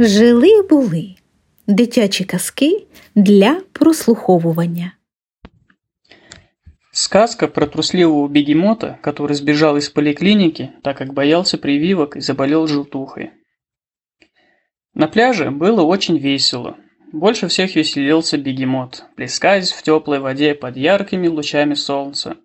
Жили були дитячі казки для прослуховування. Сказка про трусливого бегемота, который сбежал из поликлиники, так как боялся прививок и заболел желтухой. На пляже было очень весело. Больше всех веселился бегемот, плескаясь в теплой воде под яркими лучами солнца.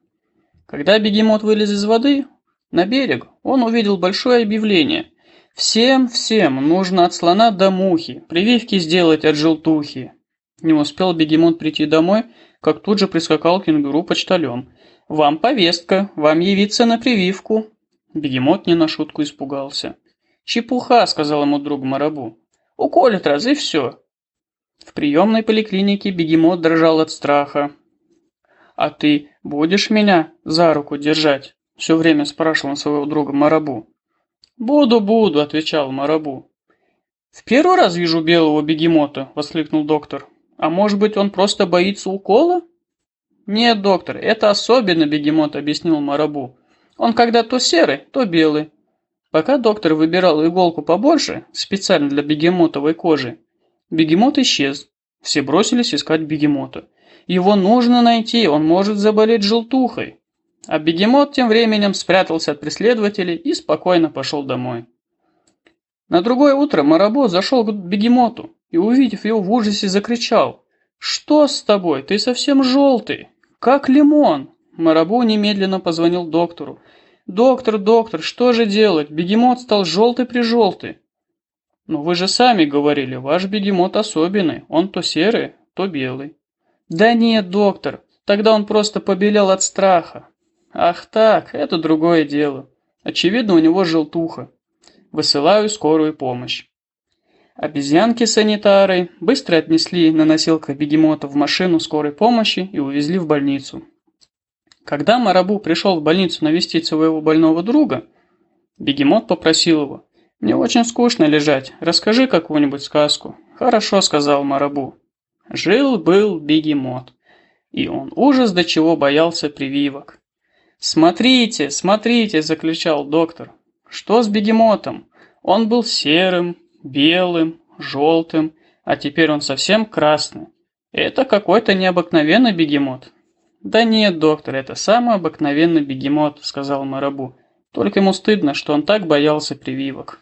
Когда бегемот вылез из воды на берег, он увидел большое объявление. Всем, всем нужно от слона до мухи, прививки сделать от желтухи. Не успел бегемот прийти домой, как тут же прискакал кенгуру почтальон. «Вам повестка, вам явиться на прививку». Бегемот не на шутку испугался. «Чепуха», — сказал ему друг Марабу. «Уколят раз и все». В приемной поликлинике бегемот дрожал от страха. «А ты будешь меня за руку держать?» — все время спрашивал своего друга Марабу. «Буду, буду», — отвечал Марабу. «В первый раз вижу белого бегемота», — воскликнул доктор. «А может быть, он просто боится укола?» «Нет, доктор, это особенно бегемот», — объяснил Марабу. «Он когда то серый, то белый». Пока доктор выбирал иголку побольше, специально для бегемотовой кожи, бегемот исчез. Все бросились искать бегемота. Его нужно найти, он может заболеть желтухой. А бегемот тем временем спрятался от преследователей и спокойно пошел домой. На другое утро Марабо зашел к бегемоту и, увидев его в ужасе, закричал. «Что с тобой? Ты совсем желтый! Как лимон!» Марабо немедленно позвонил доктору. «Доктор, доктор, что же делать? Бегемот стал желтый-прижелтый». «Но вы же сами говорили, ваш бегемот особенный. Он то серый, то белый». «Да нет, доктор, тогда он просто побелел от страха. Ах так, это другое дело. Очевидно, у него желтуха. Высылаю скорую помощь. Обезьянки-санитары быстро отнесли на носилках бегемота в машину скорой помощи и увезли в больницу. Когда Марабу пришел в больницу навестить своего больного друга, бегемот попросил его, «Мне очень скучно лежать, расскажи какую-нибудь сказку». «Хорошо», — сказал Марабу. Жил-был бегемот, и он ужас до чего боялся прививок. «Смотрите, смотрите!» – заключал доктор. «Что с бегемотом? Он был серым, белым, желтым, а теперь он совсем красный. Это какой-то необыкновенный бегемот». «Да нет, доктор, это самый обыкновенный бегемот», – сказал Марабу. «Только ему стыдно, что он так боялся прививок».